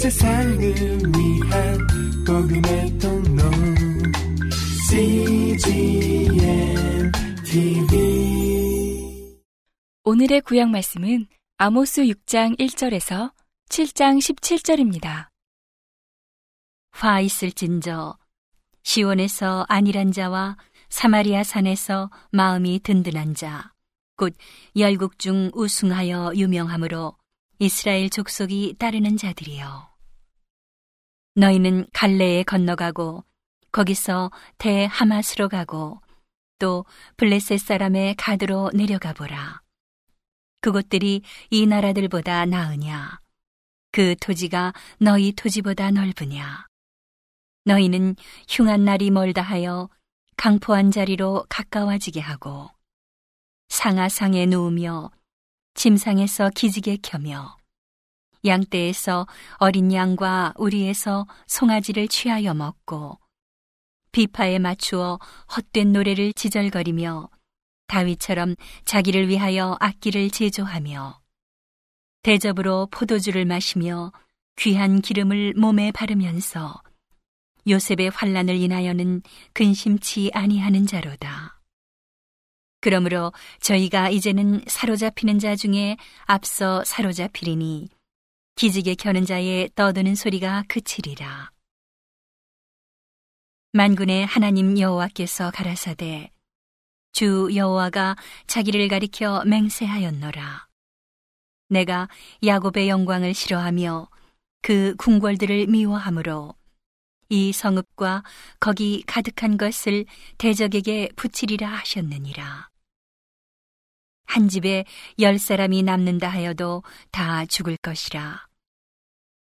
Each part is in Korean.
세상을 위한 복음의 통로. CGM TV 오늘의 구약 말씀은 아모스 6장 1절에서 7장 17절입니다. 화 있을진저 시온에서 안일한 자와 사마리아 산에서 마음이 든든한 자 곧 열국 중 우승하여 유명하므로 이스라엘 족속이 따르는 자들이여 너희는 갈레에 건너가고 거기서 대하마스로 가고 또 블레셋 사람의 가드로 내려가 보라. 그곳들이 이 나라들보다 나으냐? 그 토지가 너희 토지보다 넓으냐? 너희는 흉한 날이 멀다 하여 강포한 자리로 가까워지게 하고 상하상에 누우며 침상에서 기지개 켜며 양떼에서 어린 양과 우리에서 송아지를 취하여 먹고 비파에 맞추어 헛된 노래를 지절거리며 다윗처럼 자기를 위하여 악기를 제조하며 대접으로 포도주를 마시며 귀한 기름을 몸에 바르면서 요셉의 환란을 인하여는 근심치 아니하는 자로다. 그러므로 저희가 이제는 사로잡히는 자 중에 앞서 사로잡히리니 기지개 켜는 자의 떠드는 소리가 그치리라. 만군의 하나님 여호와께서 가라사대 주 여호와가 자기를 가리켜 맹세하였노라. 내가 야곱의 영광을 싫어하며 그 궁궐들을 미워하므로 이 성읍과 거기 가득한 것을 대적에게 붙이리라 하셨느니라. 한 집에 열 사람이 남는다 하여도 다 죽을 것이라.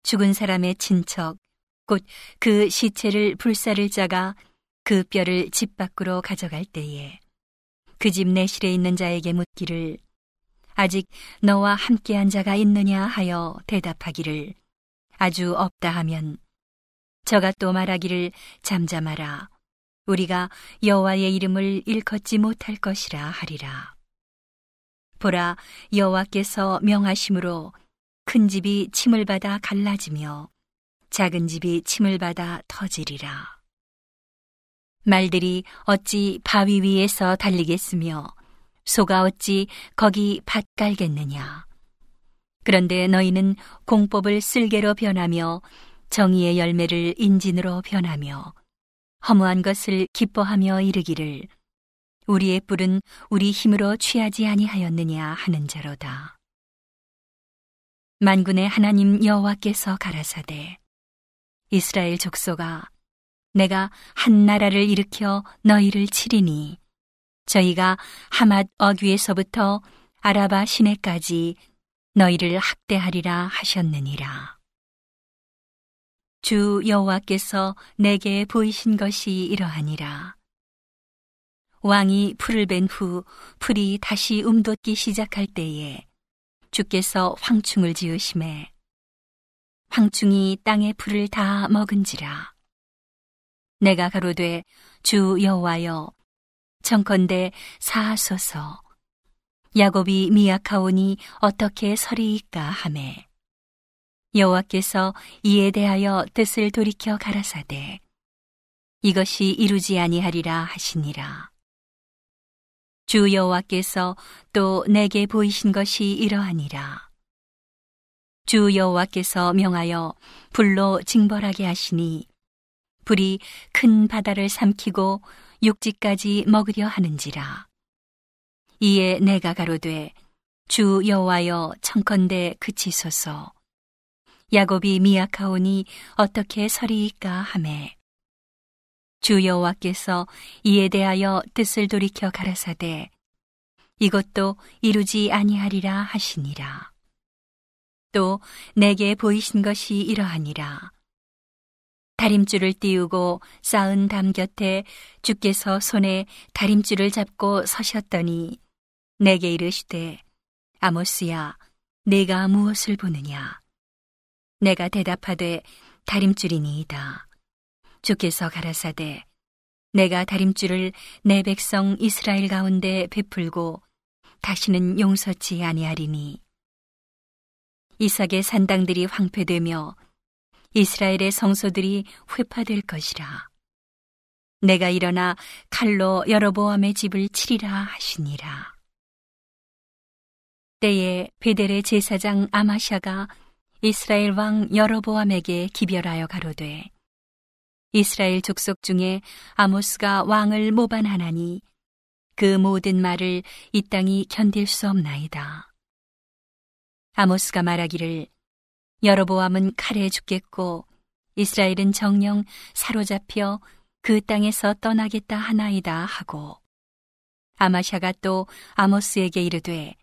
죽은 사람의 친척, 곧 그 시체를 불사를 자가 그 뼈를 집 밖으로 가져갈 때에 그 집 내실에 있는 자에게 묻기를 아직 너와 함께한 자가 있느냐 하여 대답하기를 아주 없다 하면 저가 또 말하기를 잠잠하라. 우리가 여호와의 이름을 일컫지 못할 것이라 하리라. 보라 여호와께서 명하심으로 큰 집이 침을 받아 갈라지며 작은 집이 침을 받아 터지리라 말들이 어찌 바위 위에서 달리겠으며 소가 어찌 거기 밭 깔겠느냐 그런데 너희는 공법을 쓸개로 변하며 정의의 열매를 인진으로 변하며 허무한 것을 기뻐하며 이르기를 우리의 뿔은 우리 힘으로 취하지 아니하였느냐 하는 자로다. 만군의 하나님 여호와께서 가라사대 이스라엘 족속아 내가 한 나라를 일으켜 너희를 치리니 저희가 하맛 어귀에서부터 아라바 시내까지 너희를 학대하리라 하셨느니라. 주 여호와께서 내게 보이신 것이 이러하니라. 왕이 풀을 벤 후 풀이 다시 움돋기 시작할 때에 주께서 황충을 지으심에 황충이 땅의 풀을 다 먹은지라. 내가 가로되 주 여호와여 청컨대 사하소서. 야곱이 미약하오니 어떻게 서리이까 하매. 여호와께서 이에 대하여 뜻을 돌이켜 가라사대 이것이 이루지 아니하리라 하시니라 주 여호와께서 또 내게 보이신 것이 이러하니라. 주 여호와께서 명하여 불로 징벌하게 하시니 불이 큰 바다를 삼키고 육지까지 먹으려 하는지라. 이에 내가 가로되 주 여호와여 청컨대 그치소서. 야곱이 미약하오니 어떻게 서리이까 하매 주 여호와께서 이에 대하여 뜻을 돌이켜 가라사대 이것도 이루지 아니하리라 하시니라. 또 내게 보이신 것이 이러하니라. 다림줄을 띄우고 쌓은 담 곁에 주께서 손에 다림줄을 잡고 서셨더니 내게 이르시되 아모스야 내가 무엇을 보느냐? 내가 대답하되 다림줄이니이다. 주께서 가라사대 내가 다림줄을 내 백성 이스라엘 가운데 베풀고 다시는 용서치 아니하리니 이삭의 산당들이 황폐되며 이스라엘의 성소들이 회파될 것이라. 내가 일어나 칼로 여러보암의 집을 치리라 하시니라. 때에 베델의 제사장 아마샤가 이스라엘 왕 여러보암에게 기별하여 가로되 이스라엘 족속 중에 아모스가 왕을 모반하나니 그 모든 말을 이 땅이 견딜 수 없나이다. 아모스가 말하기를 여로보암은 칼에 죽겠고 이스라엘은 정령 사로잡혀 그 땅에서 떠나겠다 하나이다 하고 아마샤가 또 아모스에게 이르되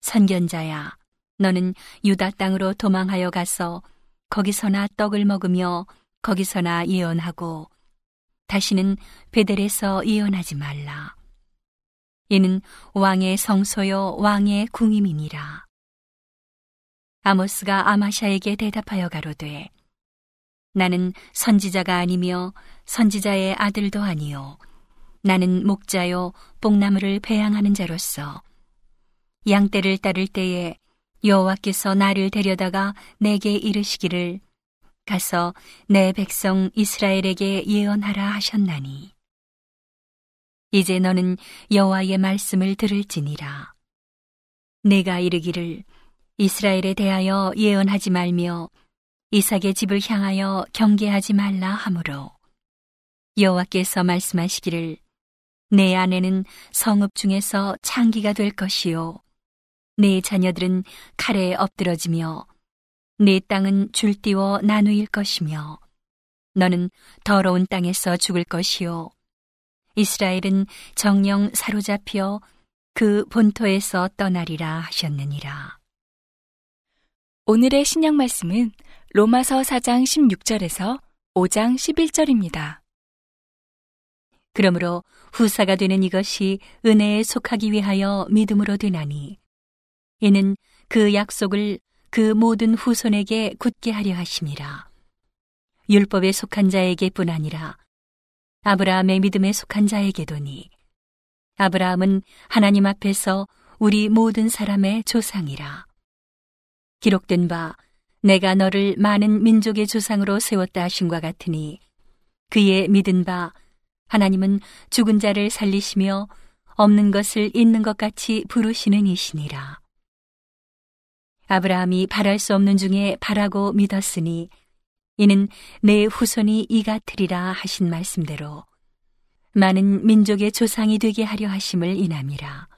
선견자야 너는 유다 땅으로 도망하여 가서 거기서나 떡을 먹으며 거기서나 예언하고 다시는 베델에서 예언하지 말라. 이는 왕의 성소요 왕의 궁임이니라. 아모스가 아마샤에게 대답하여 가로되 나는 선지자가 아니며 선지자의 아들도 아니요 나는 목자요 뽕나무를 배양하는 자로서 양떼를 따를 때에 여호와께서 나를 데려다가 내게 이르시기를 가서 내 백성 이스라엘에게 예언하라 하셨나니. 이제 너는 여호와의 말씀을 들을지니라. 내가 이르기를 이스라엘에 대하여 예언하지 말며 이삭의 집을 향하여 경계하지 말라 하므로. 여호와께서 말씀하시기를 내 아내는 성읍 중에서 창기가 될 것이요. 내 자녀들은 칼에 엎드러지며 내 땅은 줄띄워 나누일 것이며 너는 더러운 땅에서 죽을 것이요 이스라엘은 정령 사로잡혀 그 본토에서 떠나리라 하셨느니라. 오늘의 신약 말씀은 로마서 4장 16절에서 5장 11절입니다. 그러므로 후사가 되는 이것이 은혜에 속하기 위하여 믿음으로 되나니 이는 그 약속을 그 모든 후손에게 굳게 하려 하심이라. 율법에 속한 자에게뿐 아니라 아브라함의 믿음에 속한 자에게도니 아브라함은 하나님 앞에서 우리 모든 사람의 조상이라. 기록된 바 내가 너를 많은 민족의 조상으로 세웠다 하신과 같으니 그의 믿은 바 하나님은 죽은 자를 살리시며 없는 것을 있는 것 같이 부르시는 이시니라. 아브라함이 바랄 수 없는 중에 바라고 믿었으니 이는 내 후손이 이 같으리라 하신 말씀대로 많은 민족의 조상이 되게 하려 하심을 인함이라.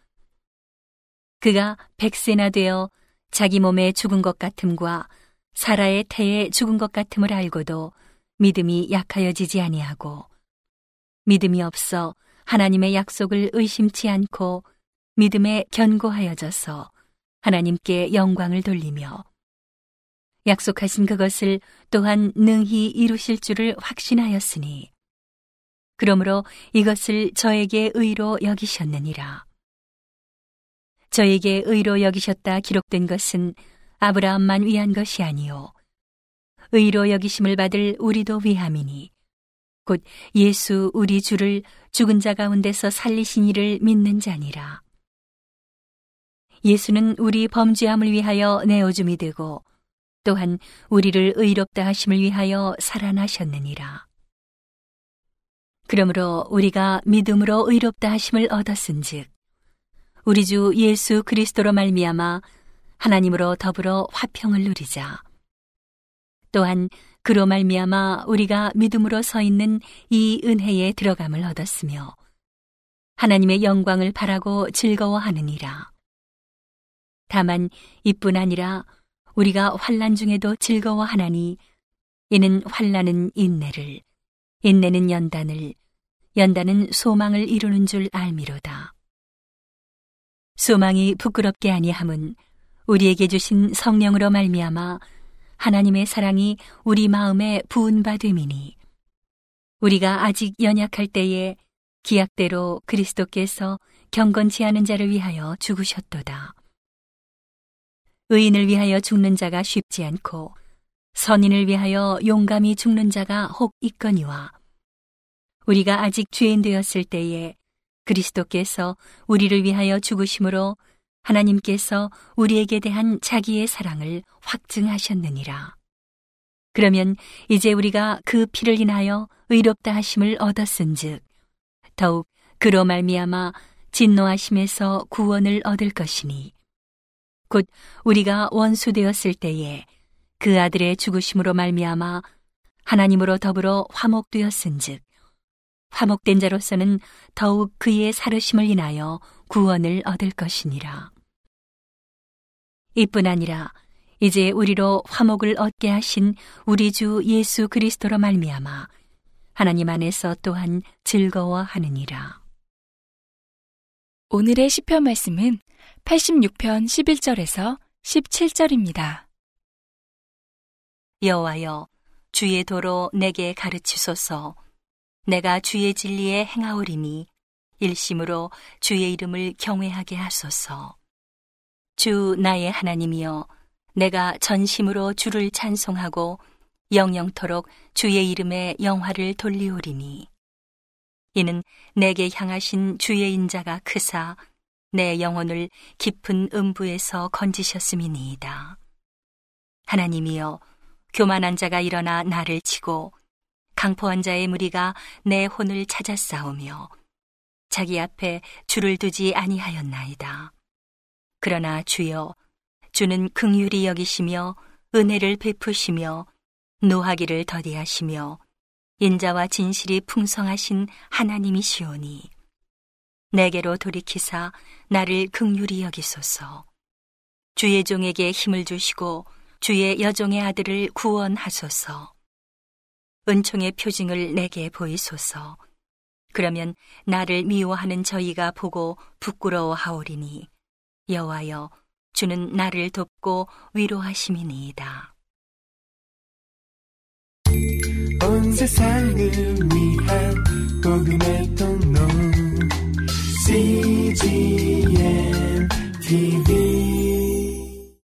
그가 백세나 되어 자기 몸에 죽은 것 같음과 사라의 태에 죽은 것 같음을 알고도 믿음이 약하여지지 아니하고 믿음이 없어 하나님의 약속을 의심치 않고 믿음에 견고하여져서 하나님께 영광을 돌리며 약속하신 그것을 또한 능히 이루실 줄을 확신하였으니 그러므로 이것을 저에게 의로 여기셨느니라. 저에게 의로 여기셨다 기록된 것은 아브라함만 위한 것이 아니요 의로 여기심을 받을 우리도 위함이니 곧 예수 우리 주를 죽은 자 가운데서 살리신 이를 믿는 자니라. 예수는 우리 범죄함을 위하여 내어줌이 되고 또한 우리를 의롭다 하심을 위하여 살아나셨느니라. 그러므로 우리가 믿음으로 의롭다 하심을 얻었은즉 우리 주 예수 그리스도로 말미암아 하나님으로 더불어 화평을 누리자. 또한 그로 말미암아 우리가 믿음으로 서 있는 이 은혜에 들어감을 얻었으며 하나님의 영광을 바라고 즐거워하느니라. 다만 이뿐 아니라 우리가 환란 중에도 즐거워하나니 이는 환란은 인내를 인내는 연단을 연단은 소망을 이루는 줄 알미로다. 소망이 부끄럽게 아니함은 우리에게 주신 성령으로 말미암아 하나님의 사랑이 우리 마음에 부은 바 됨이니 우리가 아직 연약할 때에 기약대로 그리스도께서 경건치 않은 자를 위하여 죽으셨도다. 의인을 위하여 죽는 자가 쉽지 않고 선인을 위하여 용감히 죽는 자가 혹 있거니와 우리가 아직 죄인 되었을 때에 그리스도께서 우리를 위하여 죽으심으로 하나님께서 우리에게 대한 자기의 사랑을 확증하셨느니라. 그러면 이제 우리가 그 피를 인하여 의롭다 하심을 얻었은즉 더욱 그로 말미암아 진노하심에서 구원을 얻을 것이니 곧 우리가 원수 되었을 때에 그 아들의 죽으심으로 말미암아 하나님으로 더불어 화목되었은즉 화목된 자로서는 더욱 그의 살으심을 인하여 구원을 얻을 것이니라. 이뿐 아니라 이제 우리로 화목을 얻게 하신 우리 주 예수 그리스도로 말미암아 하나님 안에서 또한 즐거워하느니라. 오늘의 시편 말씀은 86편 11절에서 17절입니다. 여호와여 주의 도로 내게 가르치소서 내가 주의 진리에 행하오리니 일심으로 주의 이름을 경외하게 하소서 주 나의 하나님이여 내가 전심으로 주를 찬송하고 영영토록 주의 이름에 영화를 돌리오리니 이는 내게 향하신 주의 인자가 크사 내 영혼을 깊은 음부에서 건지셨음이니이다. 하나님이여 교만한 자가 일어나 나를 치고 강포한 자의 무리가 내 혼을 찾아 싸우며 자기 앞에 줄을 두지 아니하였나이다. 그러나 주여 주는 긍휼히 여기시며 은혜를 베푸시며 노하기를 더디하시며 인자와 진실이 풍성하신 하나님이시오니 내게로 돌이키사 나를 긍휼히 여기소서. 주의 종에게 힘을 주시고 주의 여종의 아들을 구원하소서. 은총의 표징을 내게 보이소서. 그러면 나를 미워하는 저희가 보고 부끄러워하오리니 여호와여 주는 나를 돕고 위로하심이니이다. 세상을 위한 복음의 통로 CGM TV